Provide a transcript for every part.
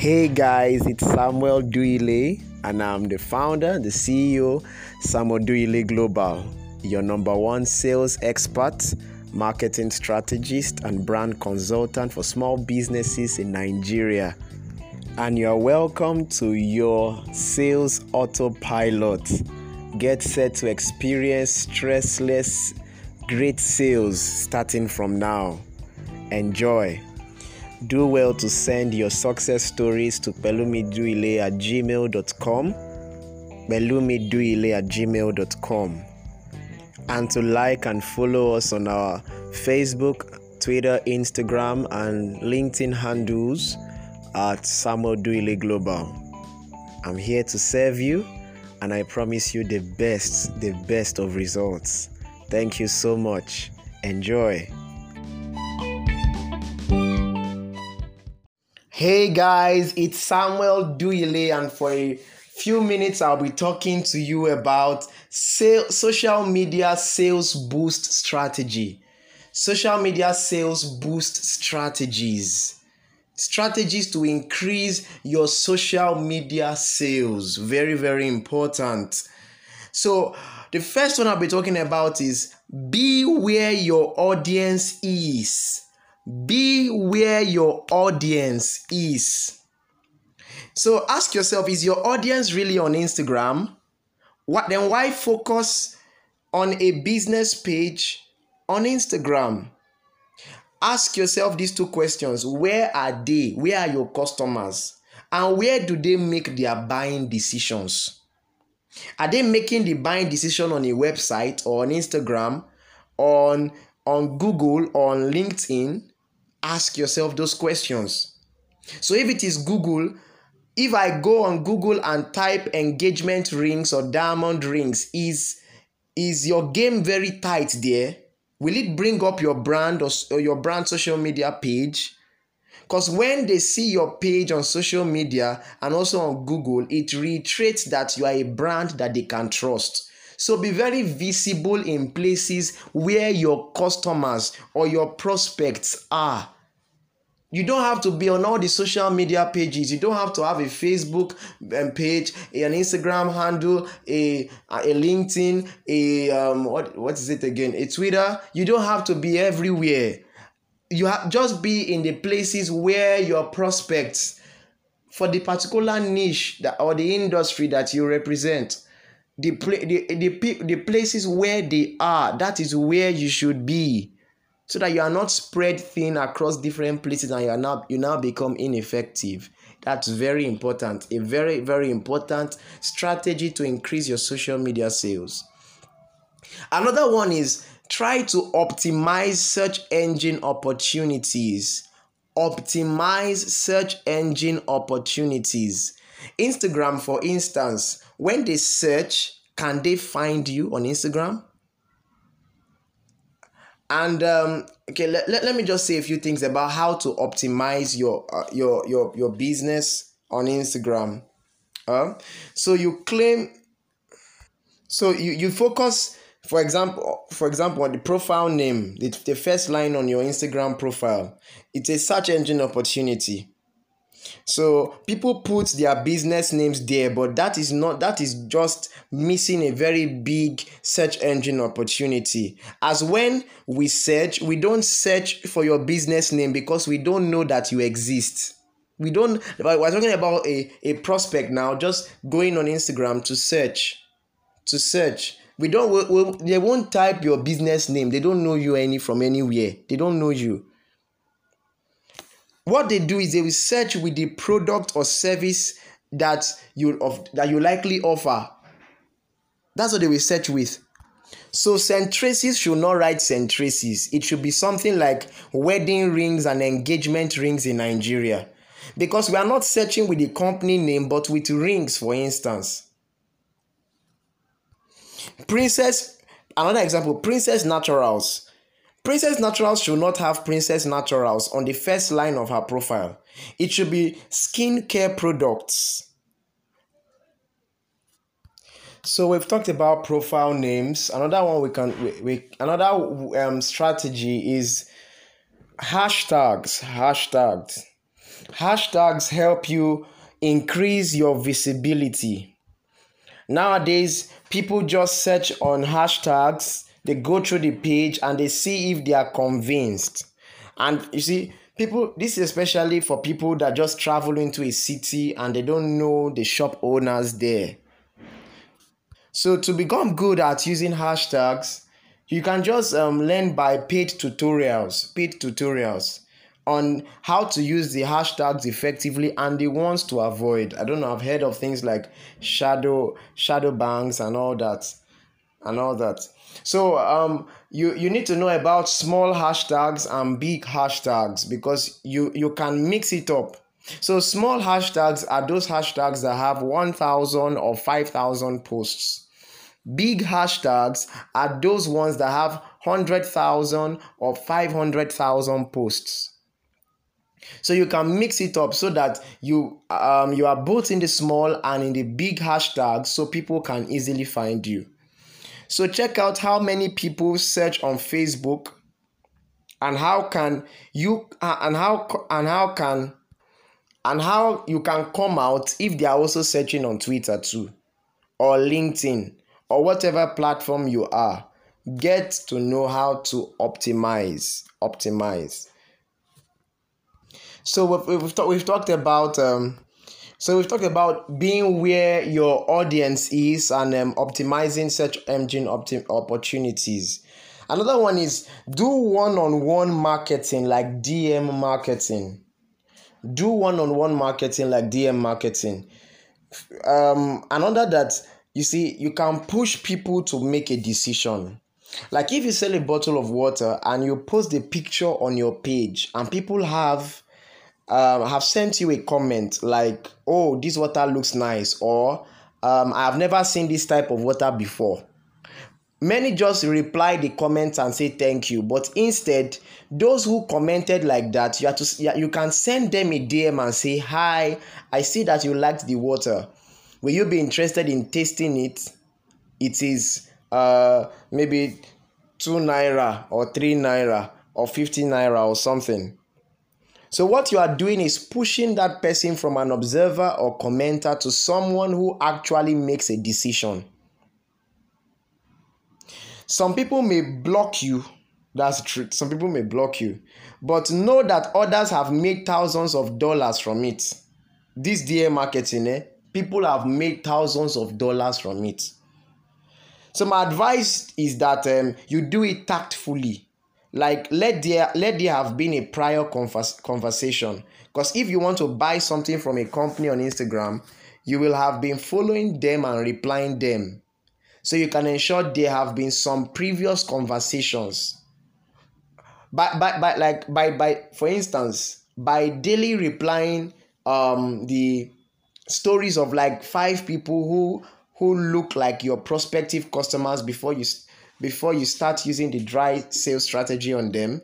Hey guys, it's Samuel Duile, and I'm the founder, the CEO, Samuel Duile Global, your number one sales expert, marketing strategist, and brand consultant for small businesses in Nigeria. And you're welcome to your sales autopilot. Get set to experience stressless, great sales starting from now. Enjoy. Do well to send your success stories to pelumiduile at gmail.com, pelumiduile at gmail.com, and to like and follow us on our Facebook, Twitter, Instagram, and LinkedIn handles at Samuel Duile Global. I'm here to serve you, and I promise you the best, the best of results. Thank you so much. Enjoy. Hey guys, it's Samuel Duile, and for a few minutes, I'll be talking to you about social media sales boost strategy. Social media sales boost strategies. Strategies to increase your social media sales. Very, very important. So, the first one I'll be talking about is be where your audience is be where your audience is. So ask yourself is your audience really on Instagram? What then why focus on a business page on Instagram? Ask yourself these two questions. Where are they? Where are your customers? And where do they make their buying decisions? Are they making the buying decision on a website or on Instagram, on on Google, on LinkedIn? Ask yourself those questions. So if it is Google, if I go on Google and type engagement rings or diamond rings, is is your game very tight there? Will it bring up your brand or, or your brand social media page? Because when they see your page on social media and also on Google, it reiterates that you are a brand that they can trust. So be very visible in places where your customers or your prospects are. You don't have to be on all the social media pages. You don't have to have a Facebook um, page, an Instagram handle, a a LinkedIn, a um what what is it again? A Twitter. You don't have to be everywhere. You have just be in the places where your prospects for the particular niche that or the industry that you represent. The, the, the, the places where they are, that is where you should be. So that you are not spread thin across different places and you are now you now become ineffective. That's very important. A very very important strategy to increase your social media sales. Another one is try to optimize search engine opportunities. Optimize search engine opportunities instagram for instance when they search can they find you on instagram? And um, okay, let, let, let me just say a few things about how to optimize your uh, your your your business on Instagram. Uh, so you claim so you, you focus for example for example on the profile name the, the first line on your instagram profile. It's a search engine opportunity so people put their business names there, but that is not that is just missing a very big search engine opportunity. As when we search, we don't search for your business name because we don't know that you exist. We don't we're talking about a, a prospect now, just going on Instagram to search. To search. We don't we, we, they won't type your business name. They don't know you any from anywhere. They don't know you what they do is they will search with the product or service that you of that you likely offer that's what they will search with so St. Should not write St. It should be something like wedding rings and engagement rings in Nigeria. Because we are not searching with the company name but with rings, for instance. Princess, another example, Princess Naturals. Princess Naturals should not have Princess Naturals on the first line of her profile. It should be skincare products. So we've talked about profile names. Another one we can we, we another um strategy is hashtags. Hashtags. hashtags help you increase your visibility. Nowadays, people just search on hashtags, they go through the page and they see if they are convinced. And you see, people, this is especially for people that just travel into a city and they don't know the shop owners there. So, to become good at using hashtags, you can just um, learn by paid tutorials, paid tutorials on how to use the hashtags effectively and the ones to avoid. I don't know, I've heard of things like shadow shadow banks and all that and all that. So um you you need to know about small hashtags and big hashtags because you you can mix it up. So small hashtags are those hashtags that have 1000 or 5000 posts. Big hashtags are those ones that have 100,000 or 500,000 posts. So you can mix it up so that you um you are both in the small and in the big hashtags so people can easily find you. So check out how many people search on Facebook and how can you uh, and how and how can and how you can come out if they are also searching on Twitter too or LinkedIn or whatever platform you are. Get to know how to optimize. Optimize. So we've, we've, we've talked about um, so we've talked about being where your audience is and um, optimizing search engine optim- opportunities. Another one is do one-on-one marketing like DM marketing. Do one-on-one marketing like DM marketing. Um, another that you see you can push people to make a decision. Like if you sell a bottle of water and you post the picture on your page and people have um, have sent you a comment like, oh, this water looks nice, or um, I have never seen this type of water before. Many just reply the comments and say thank you, but instead, those who commented like that, you have to you can send them a DM and say, Hi, I see that you liked the water. Will you be interested in tasting it? It is uh maybe two naira or three naira or 50 naira or something so, what you are doing is pushing that person from an observer or commenter to someone who actually makes a decision. Some people may block you. That's true. Some people may block you. But know that others have made thousands of dollars from it. This DM marketing, eh? People have made thousands of dollars from it. So, my advice is that um, you do it tactfully like let there let there have been a prior convers- conversation. Because if you want to buy something from a company on instagram you will have been following them and replying them. So you can ensure there have been some previous conversations. But but, but like by by for instance by daily replying um the stories of like five people who who look like your prospective customers before you before you start using the dry sales strategy on them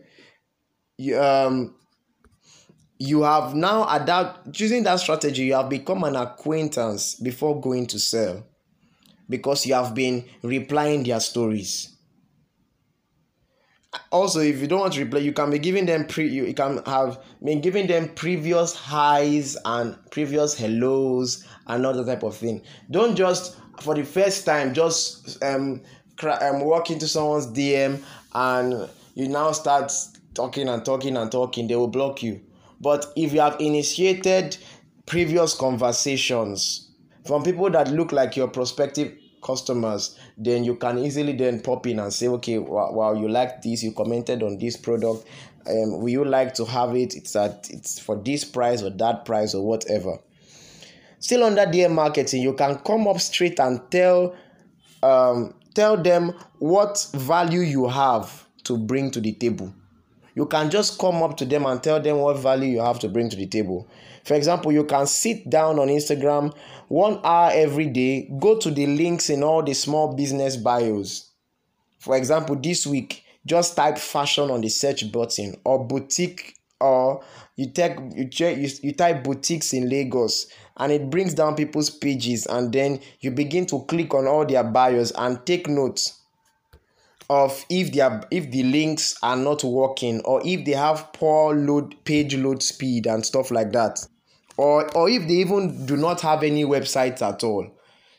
you um you have now adapt using that strategy you have become an acquaintance before going to sell because you have been replying their stories. Also if you don't want to reply you can be giving them pre you, can have been giving them previous highs and previous hellos and other type of thing. Don't just for the first time just um um, walk into someone's DM and you now start talking and talking and talking, they will block you. But if you have initiated previous conversations from people that look like your prospective customers, then you can easily then pop in and say, okay, wow, you like this, you commented on this product. Um, will you like to have it? It's at it's for this price or that price or whatever. Still under DM marketing, you can come up straight and tell um, tell them what value you have to bring to the table. You can just come up to them and tell them what value you have to bring to the table. For example, you can sit down on Instagram one hour every day, go to the links in all the small business bios. For example, this week, just type fashion on the search button or boutique or you take you check you, you type boutiques in Lagos and it brings down people's pages and then you begin to click on all their bios and take notes of if they are if the links are not working or if they have poor load page load speed and stuff like that or or if they even do not have any websites at all.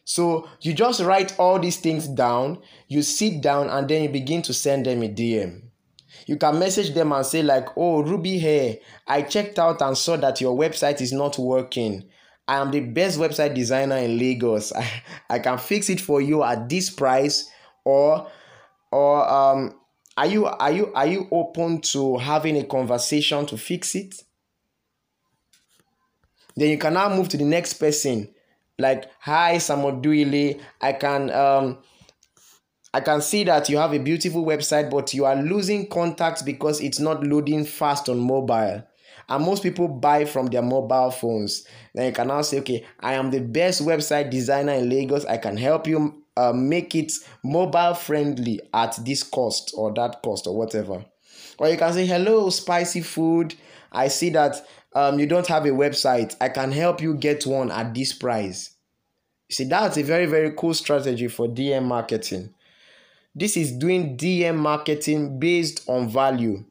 So you just write all these things down you sit down and then you begin to send them a dm you can message them and say like oh ruby here. I checked out and saw that your website is not working. I am the best website designer in lagos. I, I can fix it for you at this price. Or or um are you are you are you open to having a conversation to fix it? Then you can now move to the next person. Like hi samoduile i can um i can see that you have a beautiful website but you are losing contacts because it's not loading fast on mobile and most people buy from their mobile phones then you can now say okay i am the best website designer in lagos i can help you uh, make it mobile friendly at this cost or that cost or whatever. Or you can say, hello, spicy food. I see that um, you don't have a website. I can help you get one at this price. See, that's a very, very cool strategy for DM marketing. This is doing DM marketing based on value.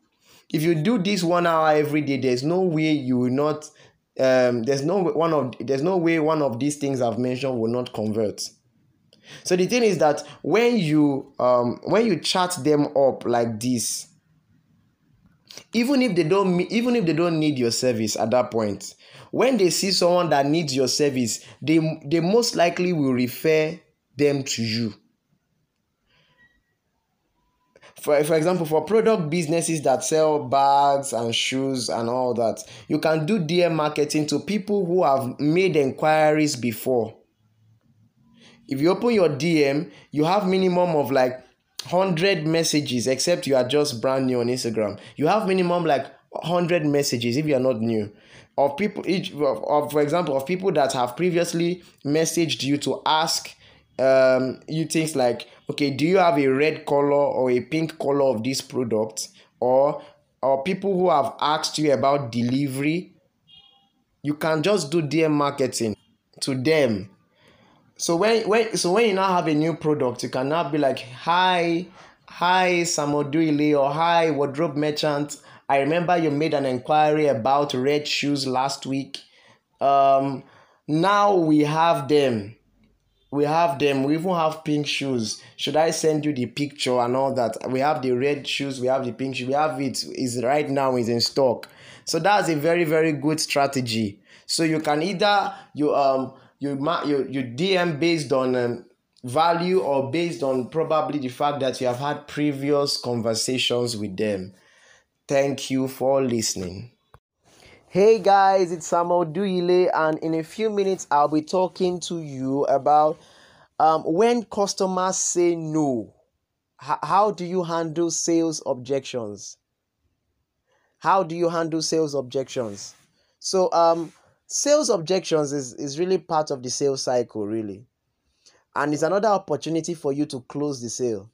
If you do this one hour every day, there's no way you will not um, there's no one of there's no way one of these things I've mentioned will not convert. So the thing is that when you um when you chat them up like this, even if they don't even if they don't need your service at that point, when they see someone that needs your service, they they most likely will refer them to you. For, for example, for product businesses that sell bags and shoes and all that, you can do DM marketing to people who have made inquiries before. If you open your dm you have minimum of like 100 messages except you are just brand new on instagram. You have minimum like 100 messages if you are not new of people each of, of for example of people that have previously messaged you to ask um you things like okay do you have a red color or a pink color of this product? Or or people who have asked you about delivery you can just do dm marketing to them. So when when so when you now have a new product you can now be like hi hi samoduile or hi wardrobe merchant. I remember you made an inquiry about red shoes last week. Um now we have them we have them we even have pink shoes should i send you the picture and all that we have the red shoes we have the pink shoes we have it is right now is in stock so that's a very very good strategy so you can either you um you you you DM based on um, value or based on probably the fact that you have had previous conversations with them. Thank you for listening. Hey guys, it's Samuel Duile, and in a few minutes, I'll be talking to you about um, when customers say no. H- how do you handle sales objections? How do you handle sales objections? So, um, sales objections is, is really part of the sales cycle really and it's another opportunity for you to close the sale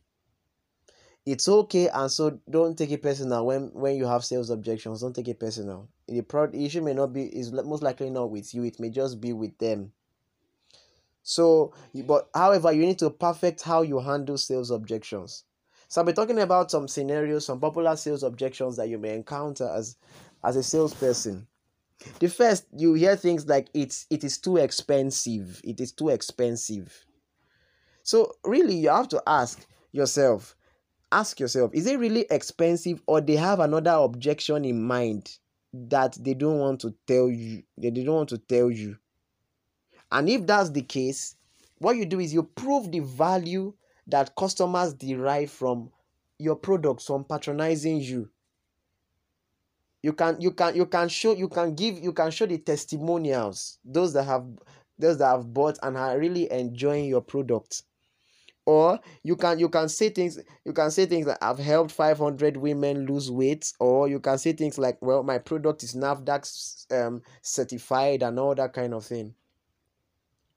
it's okay and so don't take it personal when when you have sales objections don't take it personal the product issue may not be is most likely not with you. It may just be with them. So but however you need to perfect how you handle sales objections. So i'll be talking about some scenarios some popular sales objections that you may encounter as as a salesperson. The first you hear things like it's it is too expensive. It is too expensive. So really you have to ask yourself ask yourself is it really expensive or they have another objection in mind that they don't want to tell you they don't want to tell you. And if that's the case what you do is you prove the value that customers derive from your products from patronizing you. You can you can you can show you can give you can show the testimonials those that have those that have bought and are really enjoying your product or you can you can say things you can say things that i've helped 500 women lose weight. Or you can say things like well my product is nafdac um, certified and all that kind of thing.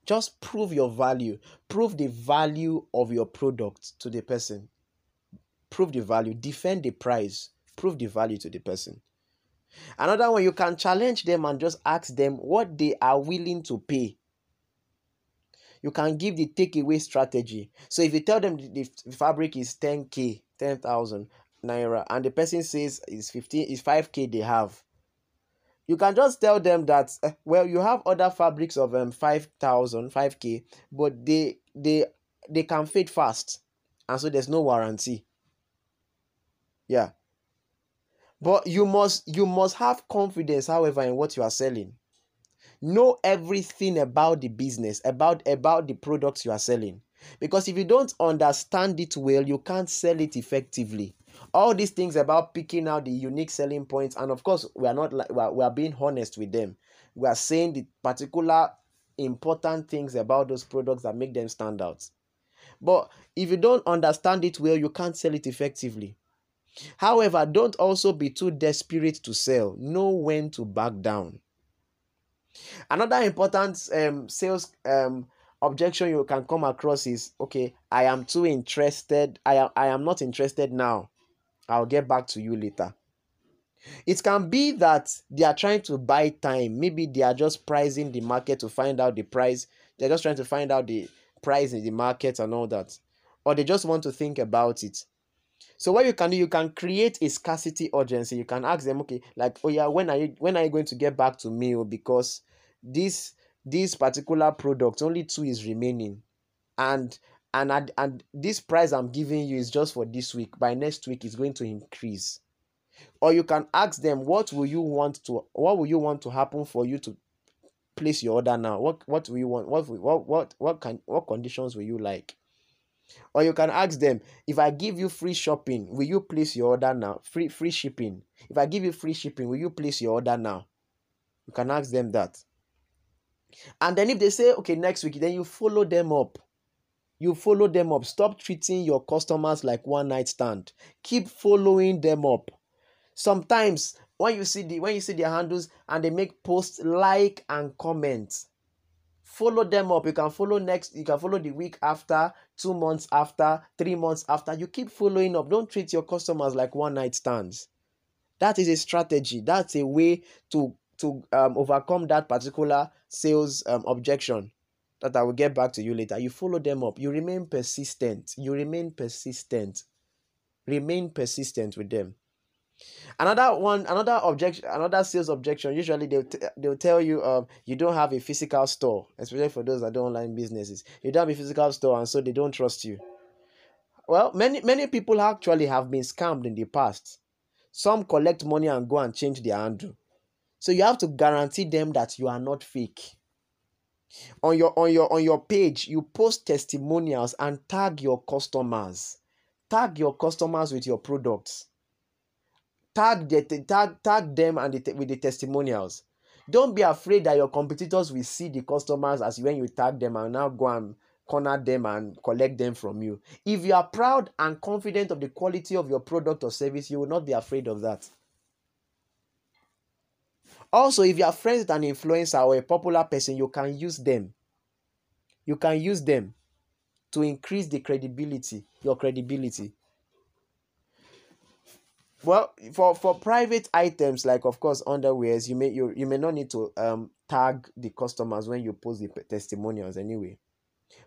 Just prove your value. Prove the value of your product to the person. Prove the value. Defend the price. Prove the value to the person. Another one, you can challenge them and just ask them what they are willing to pay. You can give the takeaway strategy. So if you tell them the, the fabric is 10k, 10,000 naira, and the person says it's 15, is 5k they have, you can just tell them that uh, well you have other fabrics of um 5000 5k but they they they can fade fast and so there's no warranty. Yeah. But you must you must have confidence however in what you are selling know everything about the business about about the products you are selling. Because if you don't understand it well you can't sell it effectively. All these things about picking out the unique selling points and of course we are not like we are, we are being honest with them. We are saying the particular important things about those products that make them stand out. But if you don't understand it well you can't sell it effectively. However don't also be too desperate to sell. Know when to back down another important um, sales um, objection you can come across is okay i am too interested i am i am not interested now I'll get back to you later. It can be that they are trying to buy time. Maybe they are just pricing the market to find out the price. They're just trying to find out the price in the market and all that. Or they just want to think about it. So what you can do, you can create a scarcity urgency. You can ask them, okay, like, oh yeah, when are you when are you going to get back to me? Oh, because this this particular product only two is remaining, and and I, and this price i'm giving you is just for this week by next week it's going to increase or you can ask them what will you want to what will you want to happen for you to place your order now what what will you want what what what what can what conditions will you like or you can ask them if i give you free shopping will you place your order now? Free free shipping. If i give you free shipping will you place your order now? You can ask them that. And then if they say okay next week then you follow them up. You follow them up. Stop treating your customers like one night stand. Keep following them up. Sometimes when you see the when you see their handles and they make posts like and comment follow them up you can follow next you can follow the week after two months after three months after you keep following up don't treat your customers like one night stands that is a strategy that's a way to to um, overcome that particular sales um, objection that I will get back to you later. You follow them up. You remain persistent. You remain persistent. Remain persistent with them. Another one, another objection, another sales objection. Usually they'll t- they'll tell you um you don't have a physical store, especially for those that do online businesses. You don't have a physical store, and so they don't trust you. Well, many many people actually have been scammed in the past. Some collect money and go and change their handle. So you have to guarantee them that you are not fake on your on your on your page you post testimonials and tag your customers tag your customers with your products tag the tag tag them and the, with the testimonials don't be afraid that your competitors will see the customers as when you tag them and now go and corner them and collect them from you if you are proud and confident of the quality of your product or service you will not be afraid of that also, if you are friends with an influencer or a popular person, you can use them. You can use them to increase the credibility, your credibility. Well, for for private items like of course underwears, you may you, you may not need to um tag the customers when you post the testimonials anyway.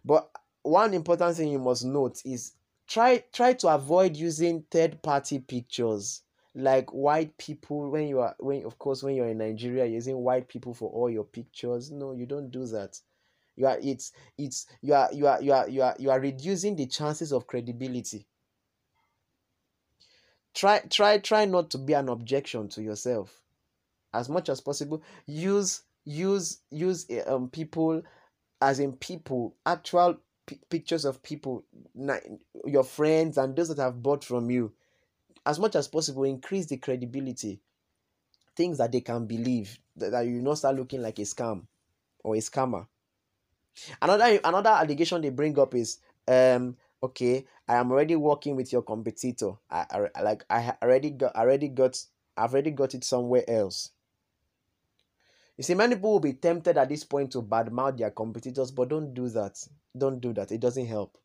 But one important thing you must note is try try to avoid using third party pictures like white people when you are when of course when you're in Nigeria using white people for all your pictures. No, you don't do that. You are it's it's you are you are you are you are you are reducing the chances of credibility. Try try try not to be an objection to yourself. As much as possible, use use use eh, um people as in people actual p- pictures of people your friends and those that have bought from you. As much as possible increase the credibility. Things that they can believe that, that you not start looking like a scam or a scammer. Another another allegation they bring up is um okay i am already working with your competitor i, I like i already got already got i've already got it somewhere else you see many people will be tempted at this point to badmouth their competitors but don't do that don't do that it doesn't help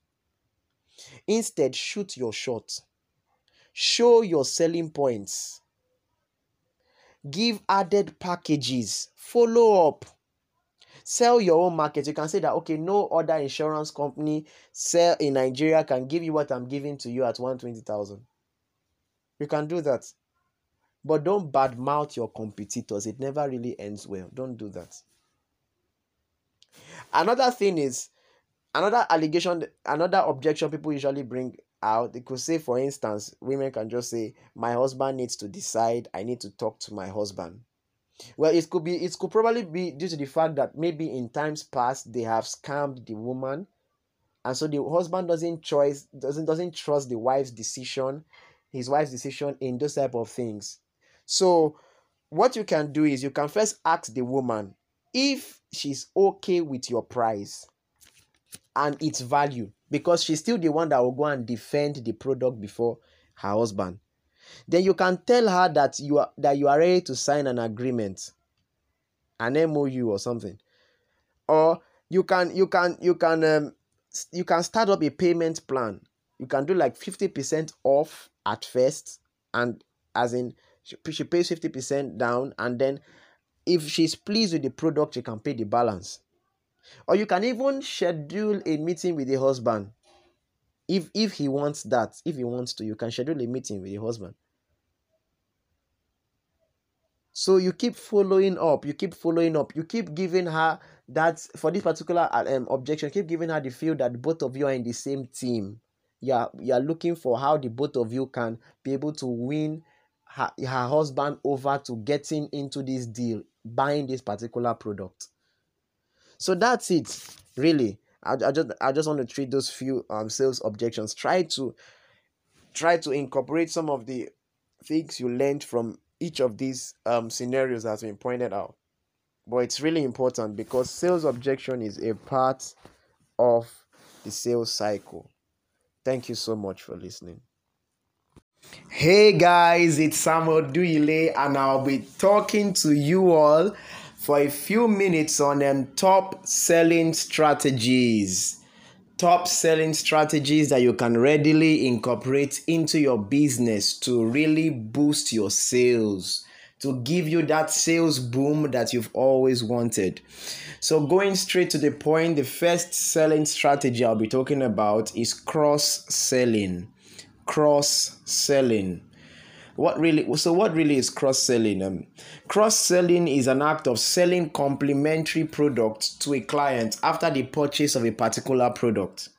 instead shoot your shot Show your selling points. Give added packages. Follow up. Sell your own market. You can say that okay no other insurance company sell in nigeria can give you what i'm giving to you at 120000 you can do that. But don't badmouth your competitors. It never really ends well. Don't do that. Another thing is another allegation another objection people usually bring out they could say for instance women can just say my husband needs to decide. I need to talk to my husband well it could be it could probably be due to the fact that maybe in times past they have scammed the woman and so the husband doesn't choice doesn't doesn't trust the wife's decision his wife's decision in those type of things. So what you can do is you can first ask the woman if she's okay with your price and its value because she's still the one that will go and defend the product before her husband then you can tell her that you are that you are ready to sign an agreement an mou or something. Or you can you can you can um, you can start up a payment plan. You can do like 50% off at first and as in she, she pays 50% down and then if she's pleased with the product she can pay the balance. Or you can even schedule a meeting with the husband if if he wants that if he wants to you can schedule a meeting with your husband. So you keep following up you keep following up you keep giving her that for this particular uh, um, objection keep giving her the feel that both of you are in the same team. You are, you are looking for how the both of you can be able to win her, her husband over to getting into this deal buying this particular product. So that's it really I, I just i just want to treat those few um sales objections. Try to try to incorporate some of the things you learned from each of these um scenarios has been pointed out. But it's really important because sales objection is a part of the sales cycle. Thank you so much for listening. Hey guys it's samuel duile and i'll be talking to you all for a few minutes on them top selling strategies. Top selling strategies that you can readily incorporate into your business to really boost your sales, to give you that sales boom that you've always wanted. So, going straight to the point, the first selling strategy I'll be talking about is cross selling. Cross selling what really so what really is cross selling um, cross selling is an act of selling complementary products to a client after the purchase of a particular product.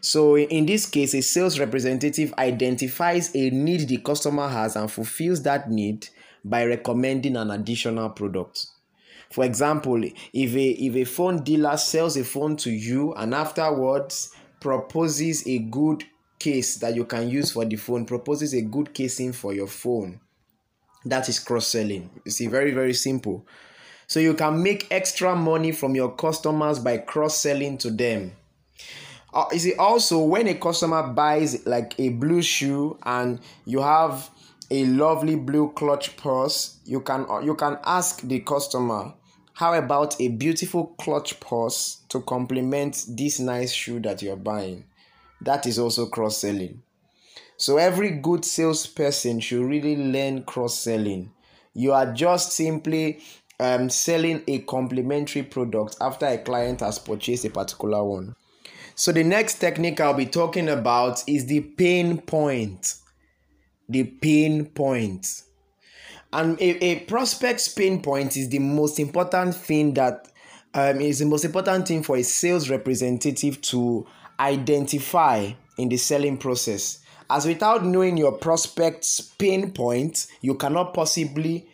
So in this case a sales representative identifies a need the customer has and fulfills that need by recommending an additional product. For example if a if a phone dealer sells a phone to you and afterwards proposes a good case that you can use for the phone proposes a good casing for your phone. That is cross selling you see very very simple. So you can make extra money from your customers by cross selling to them. Uh, you see also when a customer buys like a blue shoe and you have a lovely blue clutch purse you can uh, you can ask the customer how about a beautiful clutch purse to complement this nice shoe that you're buying that is also cross selling. So every good salesperson should really learn cross selling. You are just simply um, selling a complementary product after a client has purchased a particular one. So the next technique I'll be talking about is the pain point. The pain point. And a, a prospect's pain point is the most important thing that um, is the most important thing for a sales representative to identify in the selling process. As without knowing your prospect's pain point, you cannot possibly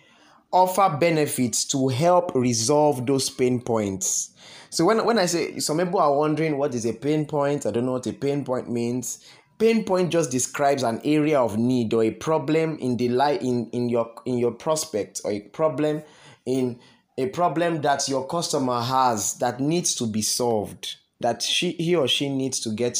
offer benefits to help resolve those pain points. So when, when I say some people are wondering what is a pain point, I don't know what a pain point means. Pain point just describes an area of need or a problem in the light in, in your in your prospect or a problem in a problem that your customer has that needs to be solved that she he or she needs to get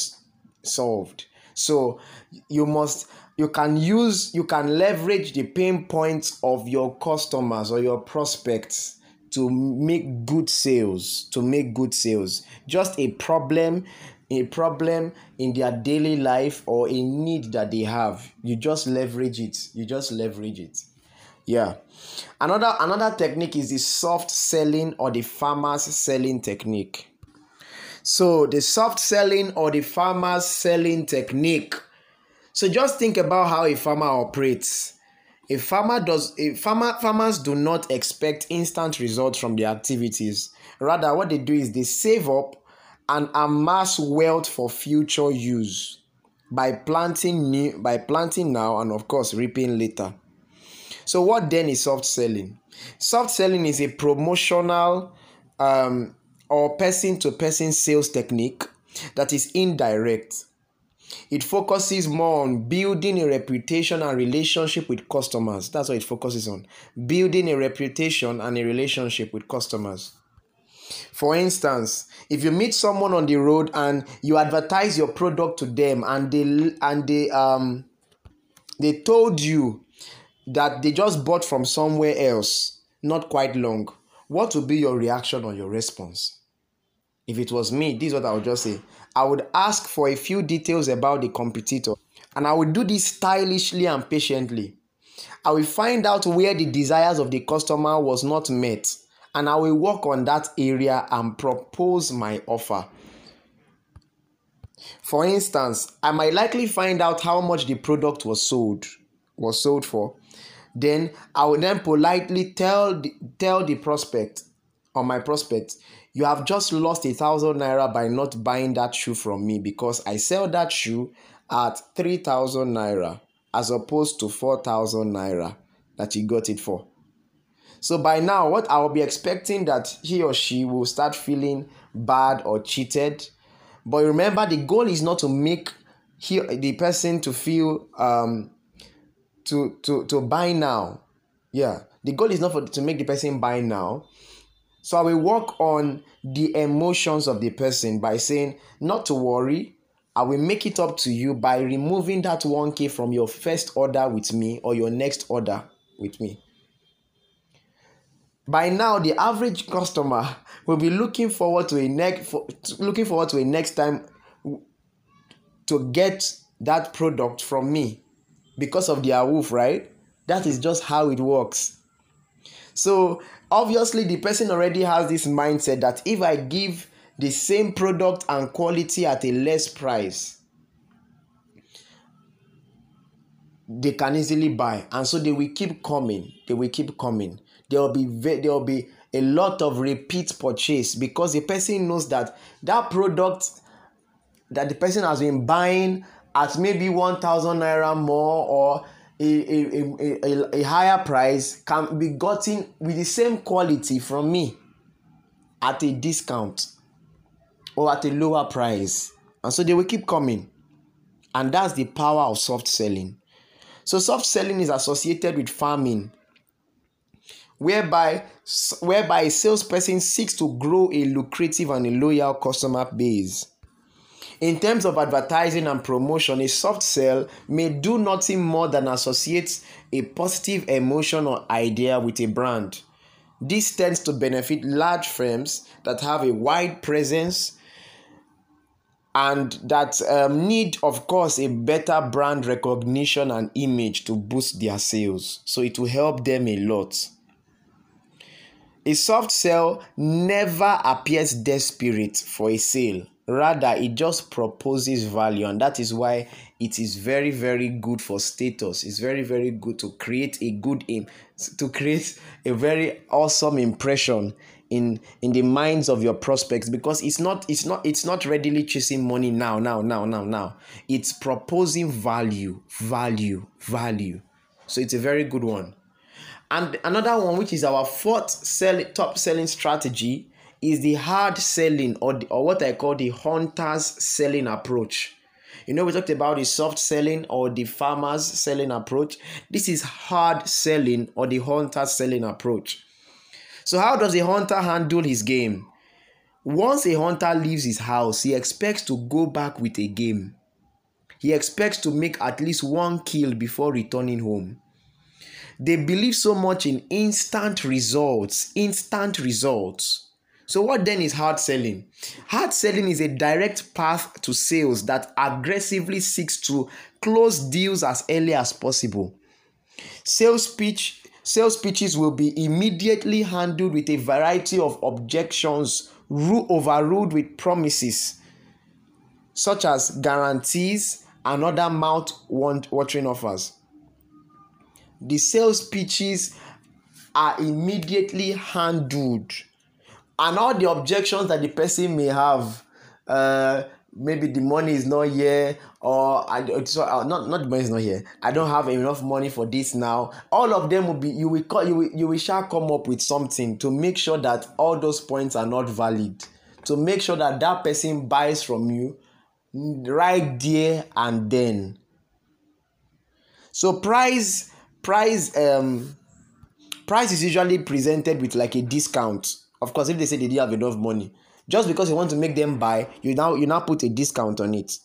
solved. So you must you can use you can leverage the pain points of your customers or your prospects to make good sales to make good sales. Just a problem a problem in their daily life or a need that they have. You just leverage it. You just leverage it. Yeah. Another another technique is the soft selling or the farmers selling technique. So the soft selling or the farmers selling technique. So just think about how a farmer operates. A farmer does a farmer farmers do not expect instant results from their activities. Rather, what they do is they save up and amass wealth for future use by planting new by planting now and of course reaping later. So what then is soft selling? Soft selling is a promotional um, or person to person sales technique that is indirect. It focuses more on building a reputation and relationship with customers. That's what it focuses on. Building a reputation and a relationship with customers. For instance, if you meet someone on the road and you advertise your product to them and they and they um they told you that they just bought from somewhere else not quite long, what would be your reaction or your response? If it was me, this is what I would just say. I would ask for a few details about the competitor, and I would do this stylishly and patiently. I will find out where the desires of the customer was not met, and I will work on that area and propose my offer. For instance, I might likely find out how much the product was sold was sold for then I will then politely tell the, tell the prospect or my prospect, you have just lost a thousand naira by not buying that shoe from me because I sell that shoe at three thousand naira as opposed to four thousand naira that you got it for. So by now, what I will be expecting that he or she will start feeling bad or cheated. But remember, the goal is not to make he, the person to feel um, to to to buy now yeah the goal is not for to make the person buy now so i will work on the emotions of the person by saying not to worry i will make it up to you by removing that 1k from your first order with me or your next order with me by now the average customer will be looking forward to a next for, looking forward to a next time to get that product from me because of their wolf, right? That is just how it works. So, obviously, the person already has this mindset that if I give the same product and quality at a less price, they can easily buy. And so they will keep coming. They will keep coming. There will be there will be a lot of repeat purchase because the person knows that that product that the person has been buying at maybe 1000 naira more or a, a, a, a, higher price can be gotten with the same quality from me at a discount or at a lower price. And so they will keep coming. And that's the power of soft selling. So soft selling is associated with farming, whereby whereby a salesperson seeks to grow a lucrative and a loyal customer base. In terms of advertising and promotion, a soft sell may do nothing more than associate a positive emotion or idea with a brand. This tends to benefit large firms that have a wide presence and that um, need, of course, a better brand recognition and image to boost their sales. So it will help them a lot. A soft sell never appears desperate for a sale rather it just proposes value and that is why it is very very good for status. It's very very good to create a good aim to create a very awesome impression in in the minds of your prospects because it's not it's not it's not readily chasing money now now now now now. It's proposing value value value. So it's a very good one. And another one which is our fourth sell top selling strategy is the hard selling or, the, or what I call the hunter's selling approach. You know, we talked about the soft selling or the farmer's selling approach. This is hard selling or the hunter's selling approach. So, how does a hunter handle his game? Once a hunter leaves his house, he expects to go back with a game. He expects to make at least one kill before returning home. They believe so much in instant results, instant results so, what then is hard selling? Hard selling is a direct path to sales that aggressively seeks to close deals as early as possible. Sales pitch Sales pitches will be immediately handled with a variety of objections overruled with promises such as guarantees and other mouth watering offers. The sales pitches are immediately handled, and all the objections that the person may have. Uh, maybe the money is not here or I so uh, not not the money is not here. I don't have enough money for this now. All of them will be you will call you will, you will shall come up with something to make sure that all those points are not valid. To make sure that that person buys from you right there and then. So price price um price is usually presented with like a discount. Of course, if they say they didn't have enough money, just because you want to make them buy, you now you now put a discount on it.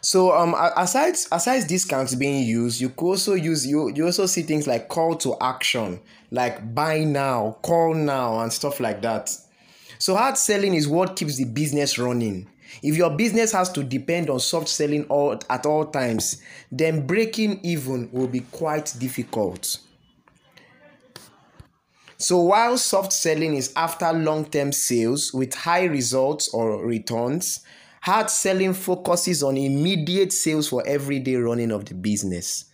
So um aside aside discounts being used, you could also use you you also see things like call to action, like buy now, call now, and stuff like that. So hard selling is what keeps the business running. If your business has to depend on soft selling all, at all times, then breaking even will be quite difficult. So while soft selling is after long-term sales with high results or returns, hard selling focuses on immediate sales for everyday running of the business.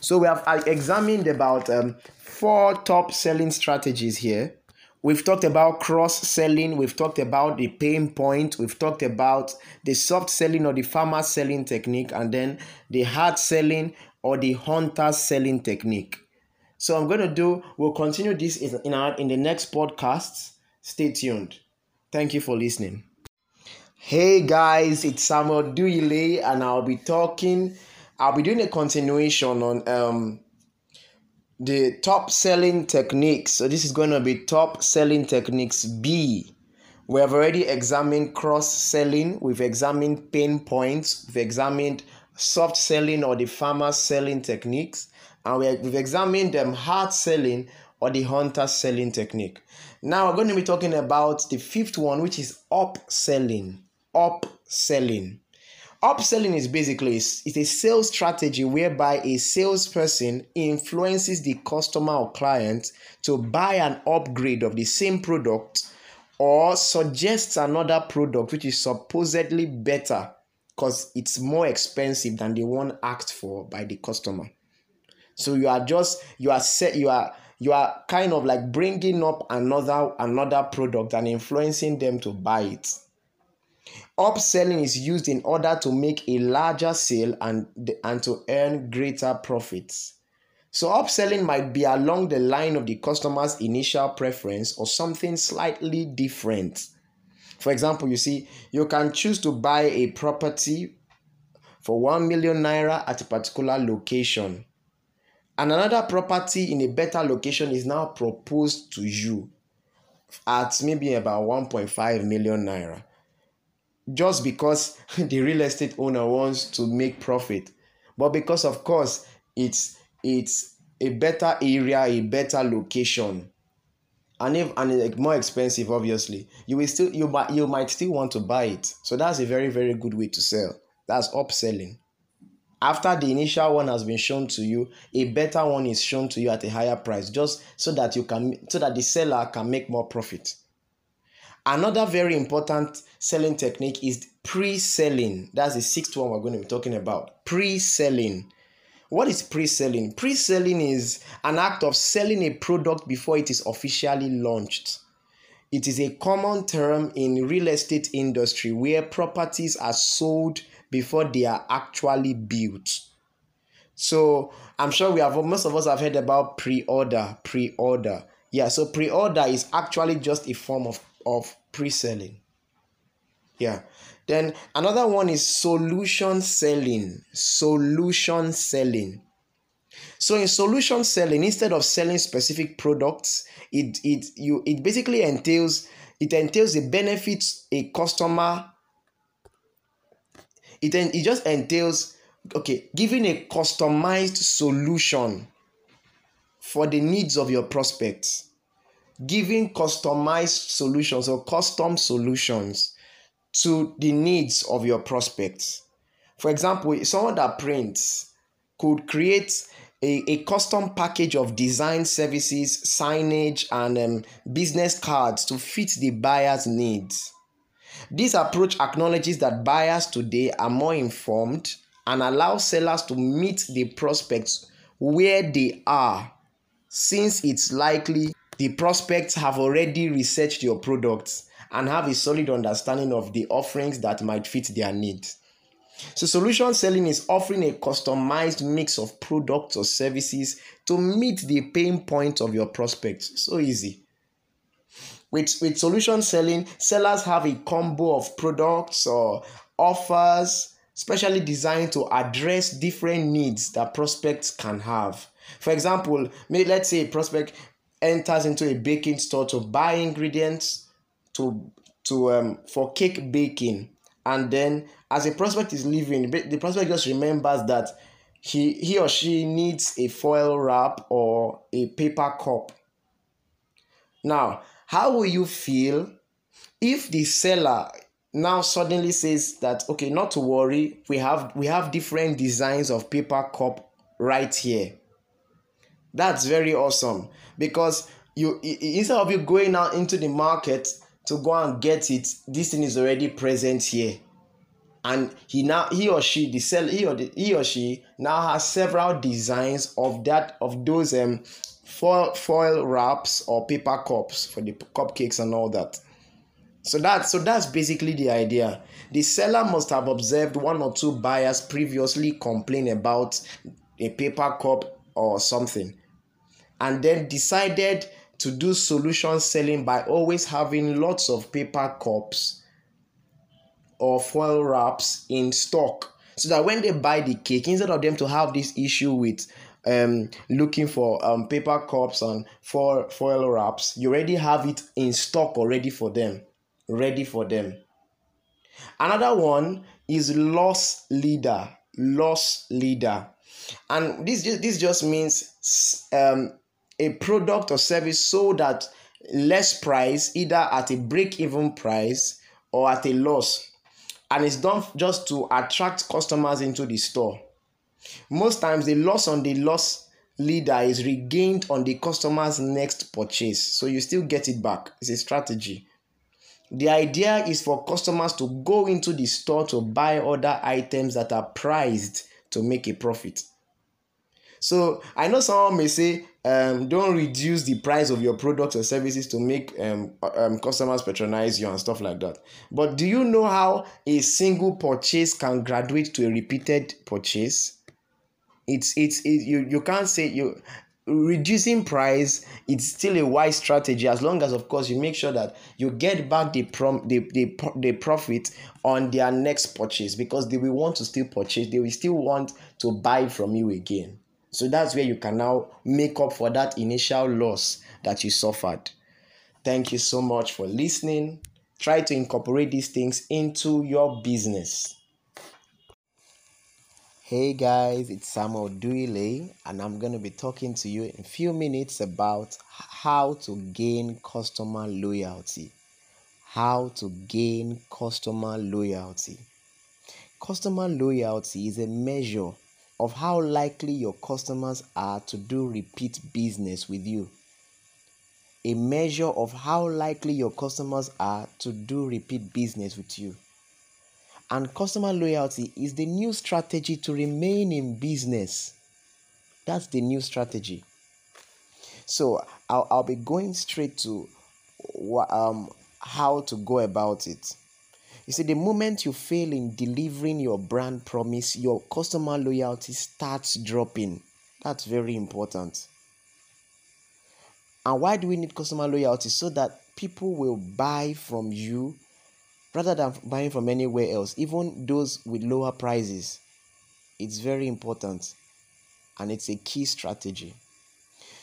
So we have examined about um, four top selling strategies here. We've talked about cross selling, we've talked about the pain point, we've talked about the soft selling or the farmer selling technique, and then the hard selling or the hunter selling technique. So I'm going to do, we'll continue this in, our, in the next podcast. Stay tuned. Thank you for listening. Hey guys, it's Samuel Duyile, and I'll be talking, I'll be doing a continuation on um, the top selling techniques. So this is going to be top selling techniques B. We have already examined cross selling, we've examined pain points, we've examined soft selling or the farmer selling techniques and we, have examined them hard selling or the hunter selling technique. Now we're going to be talking about the fifth one, which is upselling. Upselling. Upselling is basically it's a sales strategy whereby a salesperson influences the customer or client to buy an upgrade of the same product or suggests another product which is supposedly better because it's more expensive than the one asked for by the customer. So you are just you are set you are you are kind of like bringing up another another product and influencing them to buy it. Upselling is used in order to make a larger sale and and to earn greater profits. So upselling might be along the line of the customer's initial preference or something slightly different. For example, you see, you can choose to buy a property for 1 million naira at a particular location and another property in a better location is now proposed to you at maybe about 1.5 million naira. Just because the real estate owner wants to make profit. But because of course it's it's a better area a better location. And if and more expensive obviously. You will still you you might still want to buy it. So that's a very very good way to sell. That's upselling after the initial one has been shown to you a better one is shown to you at a higher price just so that you can so that the seller can make more profit. Another very important selling technique is pre-selling. That's the sixth one we're going to be talking about. Pre-selling. What is pre-selling? Pre-selling is an act of selling a product before it is officially launched. It is a common term in real estate industry where properties are sold before they are actually built. So I'm sure we have most of us have heard about pre-order, pre-order. Yeah, so pre-order is actually just a form of, of pre-selling. Yeah. Then another one is solution selling. Solution selling. So in solution selling, instead of selling specific products, it it you it basically entails it entails the benefits a customer it, it just entails okay giving a customized solution for the needs of your prospects giving customized solutions or custom solutions to the needs of your prospects for example someone that prints could create a, a custom package of design services, signage, and um, business cards to fit the buyer's needs. This approach acknowledges that buyers today are more informed and allows sellers to meet the prospects where they are, since it's likely the prospects have already researched your products and have a solid understanding of the offerings that might fit their needs. So, solution selling is offering a customized mix of products or services to meet the pain point of your prospects. So easy. With, with solution selling, sellers have a combo of products or offers specially designed to address different needs that prospects can have. For example, let's say a prospect enters into a baking store to buy ingredients to to um for cake baking and then as a prospect is leaving the prospect just remembers that he he or she needs a foil wrap or a paper cup now how will you feel if the seller now suddenly says that okay not to worry we have we have different designs of paper cup right here? That's very awesome. Because you instead of you going out into the market to go and get it this thing is already present here and he now he or she the sell he or the, he or she now has several designs of that of those um foil foil wraps or paper cups for the cupcakes and all that. So that so that's basically the idea. The seller must have observed one or two buyers previously complain about a paper cup or something and then decided to do solution selling by always having lots of paper cups or foil wraps in stock. So that when they buy the cake instead of them to have this issue with um looking for um paper cups and foil foil wraps you already have it in stock already for them. Ready for them. Another one is loss leader. Loss leader. And this this just means um a product or service sold at less price, either at a break even price or at a loss. And it's done just to attract customers into the store. Most times, the loss on the loss leader is regained on the customer's next purchase. So you still get it back. It's a strategy. The idea is for customers to go into the store to buy other items that are priced to make a profit. So I know someone may say, um, don't reduce the price of your products or services to make um, um, customers patronize you and stuff like that. But do you know how a single purchase can graduate to a repeated purchase? It's it's it, you you can't say you reducing price it's still a wise strategy as long as of course you make sure that you get back the prom the, the, the profit on their next purchase because they will want to still purchase they will still want to buy from you again so that's where you can now make up for that initial loss that you suffered. Thank you so much for listening. Try to incorporate these things into your business. Hey guys, it's Samuel Duyile, and I'm going to be talking to you in a few minutes about how to gain customer loyalty. How to gain customer loyalty. Customer loyalty is a measure of how likely your customers are to do repeat business with you. A measure of how likely your customers are to do repeat business with you. And customer loyalty is the new strategy to remain in business. That's the new strategy. So I'll, I'll be going straight to um, how to go about it. You see, the moment you fail in delivering your brand promise, your customer loyalty starts dropping. That's very important. And why do we need customer loyalty? So that people will buy from you rather than buying from anywhere else, even those with lower prices. It's very important and it's a key strategy.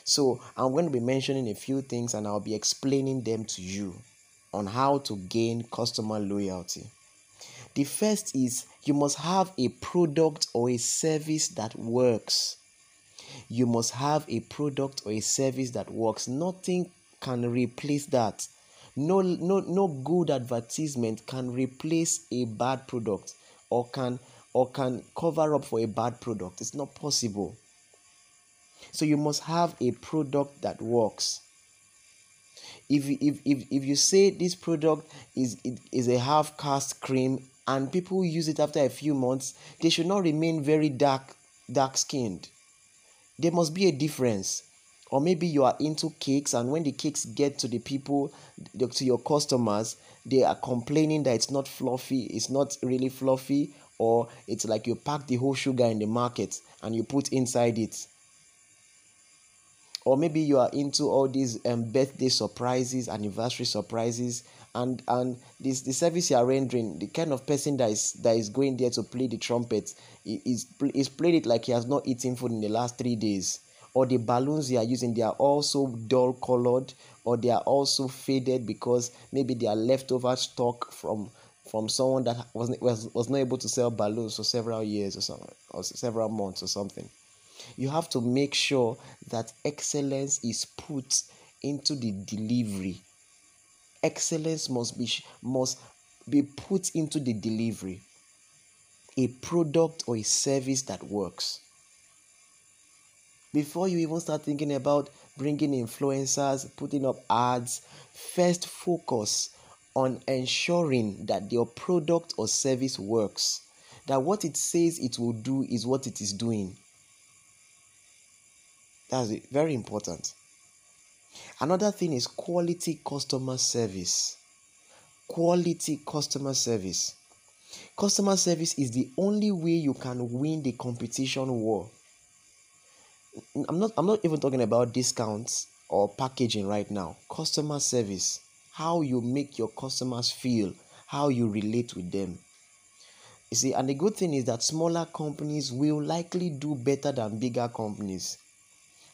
So, I'm going to be mentioning a few things and I'll be explaining them to you on how to gain customer loyalty. The first is you must have a product or a service that works. You must have a product or a service that works. Nothing can replace that. No, no, no good advertisement can replace a bad product or can or can cover up for a bad product. It's not possible. So you must have a product that works. If, if, if, if you say this product is, is a half cast cream and people use it after a few months, they should not remain very dark dark skinned. There must be a difference. Or maybe you are into cakes, and when the cakes get to the people, to your customers, they are complaining that it's not fluffy, it's not really fluffy, or it's like you pack the whole sugar in the market and you put inside it or maybe you are into all these um, birthday surprises anniversary surprises and and this the service you are rendering the kind of person that is that is going there to play the trumpet is is played it like he has not eaten food in the last three days. Or the balloons you are using they are also dull colored or they are also faded because maybe they are leftover stock from from someone that was, was, was not able to sell balloons for several years or something or several months or something you have to make sure that excellence is put into the delivery. Excellence must be must be put into the delivery. A product or a service that works. Before you even start thinking about bringing influencers, putting up ads, first focus on ensuring that your product or service works. That what it says it will do is what it is doing. That's. Very important. Another thing is quality customer service. Quality customer service. Customer service is the only way you can win the competition war. I'm not I'm not even talking about discounts or packaging right now. Customer service. How you make your customers feel, how you relate with them. You see, and the good thing is that smaller companies will likely do better than bigger companies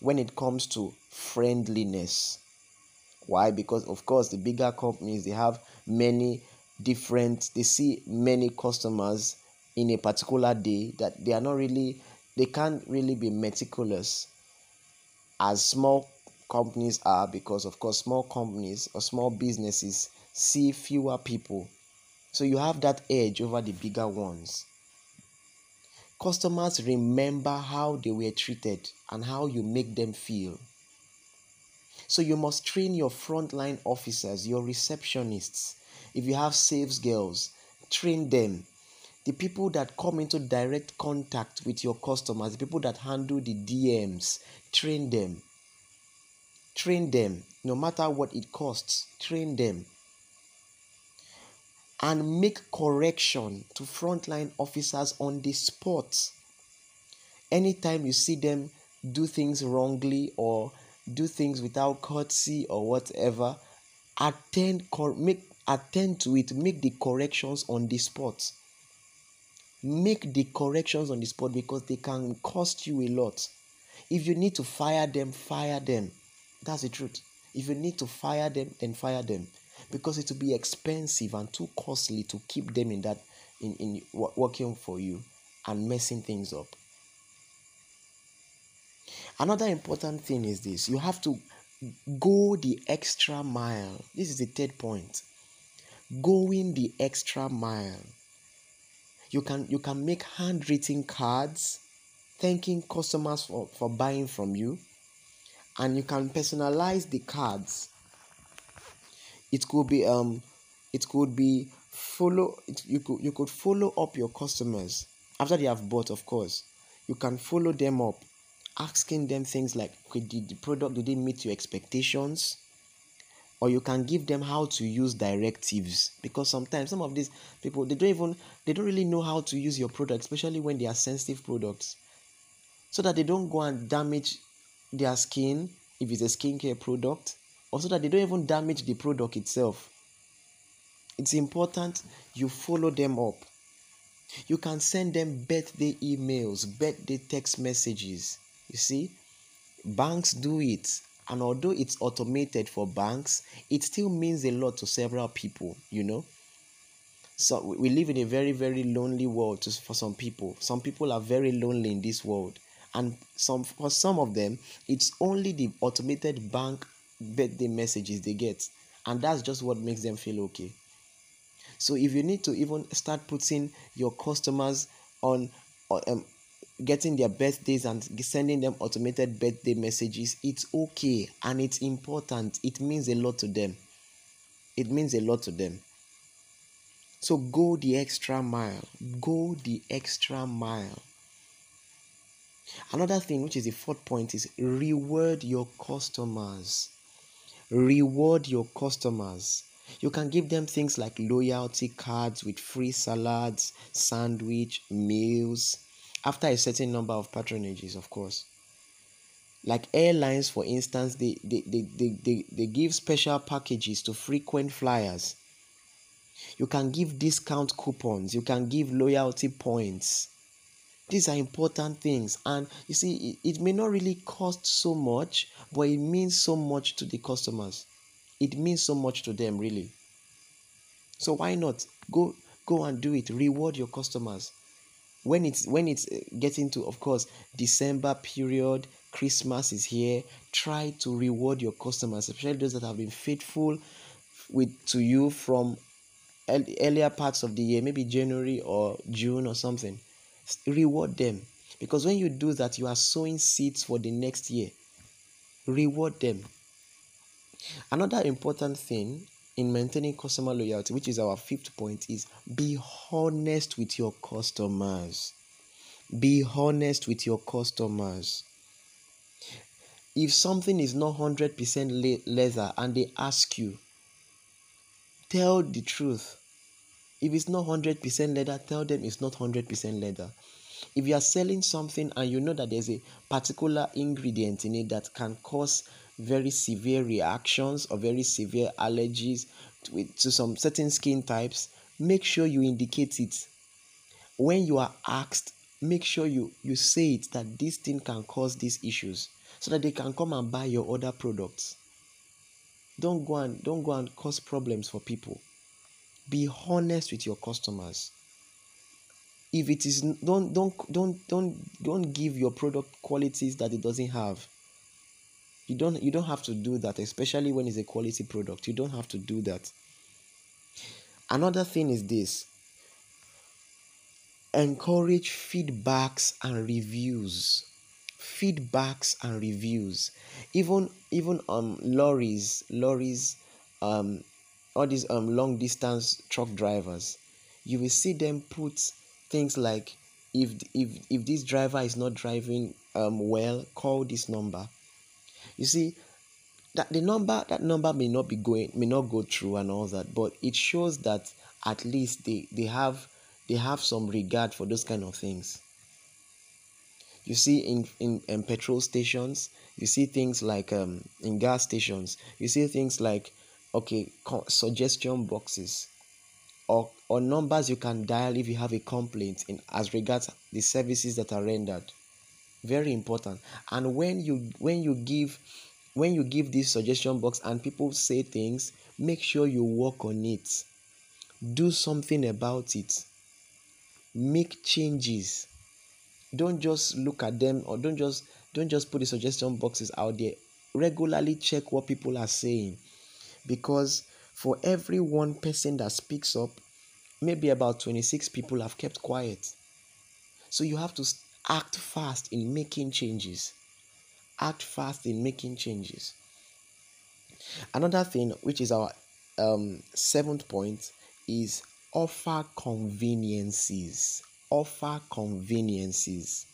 when it comes to friendliness. Why? Because of course the bigger companies they have many different they see many customers in a particular day that they are not really they can't really be meticulous as small companies are because of course small companies or small businesses see fewer people so you have that edge over the bigger ones Customers remember how they were treated and how you make them feel. So you must train your frontline officers, your receptionists. If you have sales girls, train them. The people that come into direct contact with your customers, the people that handle the DMs, train them. Train them, no matter what it costs, train them and make correction to frontline officers on the spot. Anytime you see them do things wrongly or do things without courtesy or whatever, attend cor- make attend to it, make the corrections on the spot. Make the corrections on the spot because they can cost you a lot. If you need to fire them, fire them. That's the truth. If you need to fire them, then fire them because it will be expensive and too costly to keep them in that in, in working for you and messing things up. Another important thing is this you have to go the extra mile. This is the third point. Going the extra mile. You can you can make handwritten cards thanking customers for, for buying from you and you can personalize the cards it could be um it could be follow it, you could you could follow up your customers after they have bought of course. You can follow them up asking them things like did the product did it meet your expectations? Or you can give them how to use directives because sometimes some of these people they don't even they don't really know how to use your product especially when they are sensitive products. So that they don't go and damage their skin if it's a skincare product or so that they don't even damage the product itself. It's important you follow them up. You can send them birthday emails, birthday text messages. You see, banks do it. And although it's automated for banks, it still means a lot to several people, you know. So we live in a very, very lonely world for some people. Some people are very lonely in this world. And some for some of them, it's only the automated bank birthday messages they get. And that's just what makes them feel okay. So if you need to even start putting your customers on um, getting their birthdays and sending them automated birthday messages it's okay and it's important. It means a lot to them. It means a lot to them. So go the extra mile. Go the extra mile. Another thing which is the fourth point is reward your customers reward your customers you can give them things like loyalty cards with free salads, sandwich, meals, after a certain number of patronages, of course. Like airlines, for instance, they, they, they, they, they, they give special packages to frequent flyers. You can give discount coupons, you can give loyalty points. These are important things, and you see, it, it may not really cost so much, but it means so much to the customers. It means so much to them really. So why not? Go go and do it. Reward your customers. When it's when it's uh, getting to of course december period christmas is here try to reward your customers especially those that have been faithful with to you from earlier parts of the year maybe january or june or something reward them because when you do that you are sowing seeds for the next year reward them Another important thing in maintaining customer loyalty, which is our fifth point, is be honest with your customers. Be honest with your customers. If something is not 100% leather and they ask you, tell the truth. If it's not 100% leather, tell them it's not 100% leather. If you are selling something and you know that there's a particular ingredient in it that can cause very severe reactions or very severe allergies to, to some certain skin types, make sure you indicate it. When you are asked, make sure you, you say it that this thing can cause these issues so that they can come and buy your other products. Don't go and don't go and cause problems for people. Be honest with your customers. If it is don't don't don't don't don't give your product qualities that it doesn't have. You don't you don't have to do that especially when it's a quality product. You don't have to do that. Another thing is this. Encourage feedbacks and reviews. Feedbacks and reviews. Even even um lorries lorries um all these um long distance truck drivers you will see them put things like if if if this driver is not driving um well call this number you see, that the number that number may not be going may not go through and all that, but it shows that at least they, they have they have some regard for those kind of things. You see in, in, in petrol stations, you see things like um, in gas stations, you see things like okay suggestion boxes or or numbers you can dial if you have a complaint in as regards the services that are rendered. Very important. And when you when you give when you give this suggestion box and people say things make sure you work on it. Do something about it. Make changes. Don't just look at them or don't just don't just put the suggestion boxes out there. Regularly check what people are saying because for every one person that speaks up maybe about 26 people have kept quiet so you have to act fast in making changes. Act fast in making changes. Another thing, which is our um, seventh point, is offer conveniences. Offer conveniences.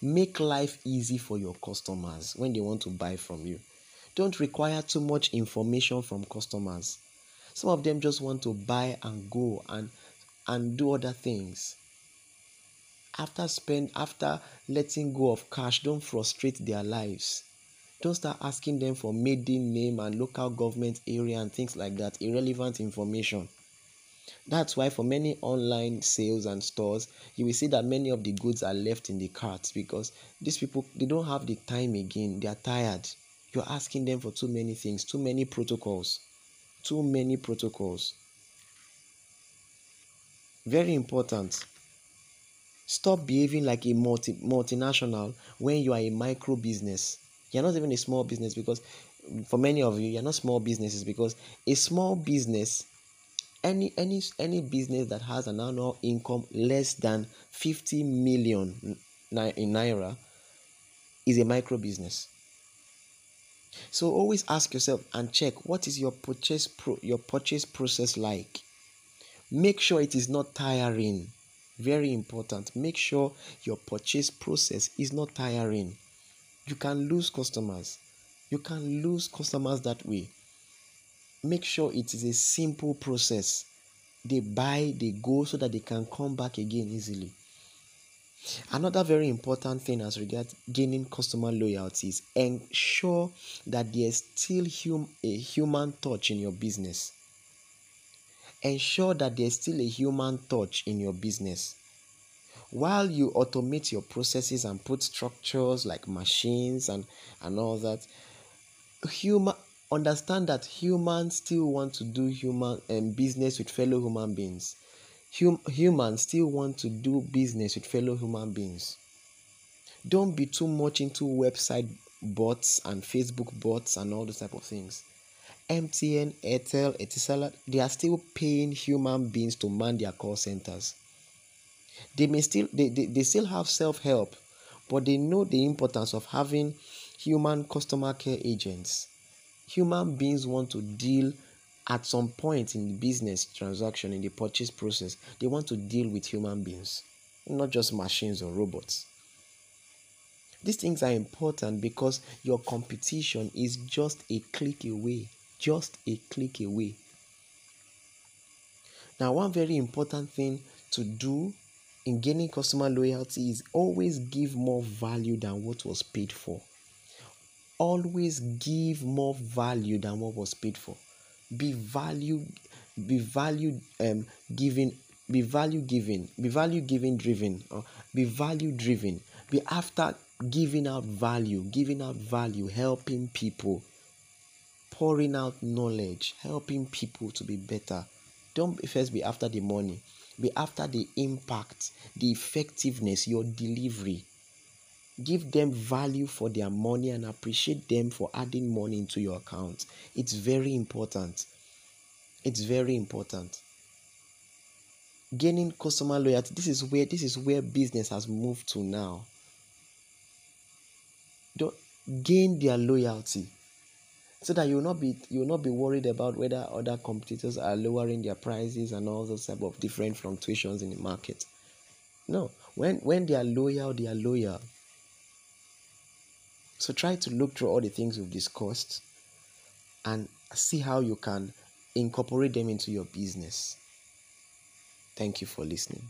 Make life easy for your customers when they want to buy from you. Don't require too much information from customers. Some of them just want to buy and go and and do other things. After spend after letting go of cash don't frustrate their lives. Don't start asking them for maiden name and local government area and things like that irrelevant information. That's why for many online sales and stores you will see that many of the goods are left in the carts because these people they don't have the time again. They are tired you're asking them for too many things too many protocols too many protocols very important Stop behaving like a multi multinational when you are a micro business. You're not even a small business because for many of you, you're not small businesses because a small business, any any any business that has an annual income less than 50 million in naira is a micro business. So always ask yourself and check what is your purchase pro- your purchase process like. Make sure it is not tiring. Very important. Make sure your purchase process is not tiring. You can lose customers. You can lose customers that way. Make sure it is a simple process. They buy, they go so that they can come back again easily. Another very important thing as regards gaining customer loyalty is ensure that there's still hum- a human touch in your business. Ensure that there's still a human touch in your business. While you automate your processes and put structures like machines and, and all that, human understand that humans still want to do human um, business with fellow human beings hum- humans still want to do business with fellow human beings. Don't be too much into website bots and Facebook bots and all those type of things. MTN, Airtel, Etisalat, they are still paying human beings to man their call centers. They may still they, they, they still have self-help, but they know the importance of having human customer care agents. Human beings want to deal at some point in the business transaction, in the purchase process, they want to deal with human beings, not just machines or robots. These things are important because your competition is just a click away. Just a click away. Now, one very important thing to do in gaining customer loyalty is always give more value than what was paid for. Always give more value than what was paid for be value be value um giving be value giving be value giving driven or be value driven. Be after giving out value giving out value helping people pouring out knowledge helping people to be better. Don't first be after the money. Be after the impact the effectiveness your delivery give them value for their money and appreciate them for adding money into your account. It's very important. It's very important. Gaining customer loyalty. This is where this is where business has moved to now. Don't gain their loyalty so that you will not be you will not be worried about whether other competitors are lowering their prices and all those type of different fluctuations in the market. No, when when they are loyal, they are loyal. So try to look through all the things we've discussed and see how you can incorporate them into your business. Thank you for listening.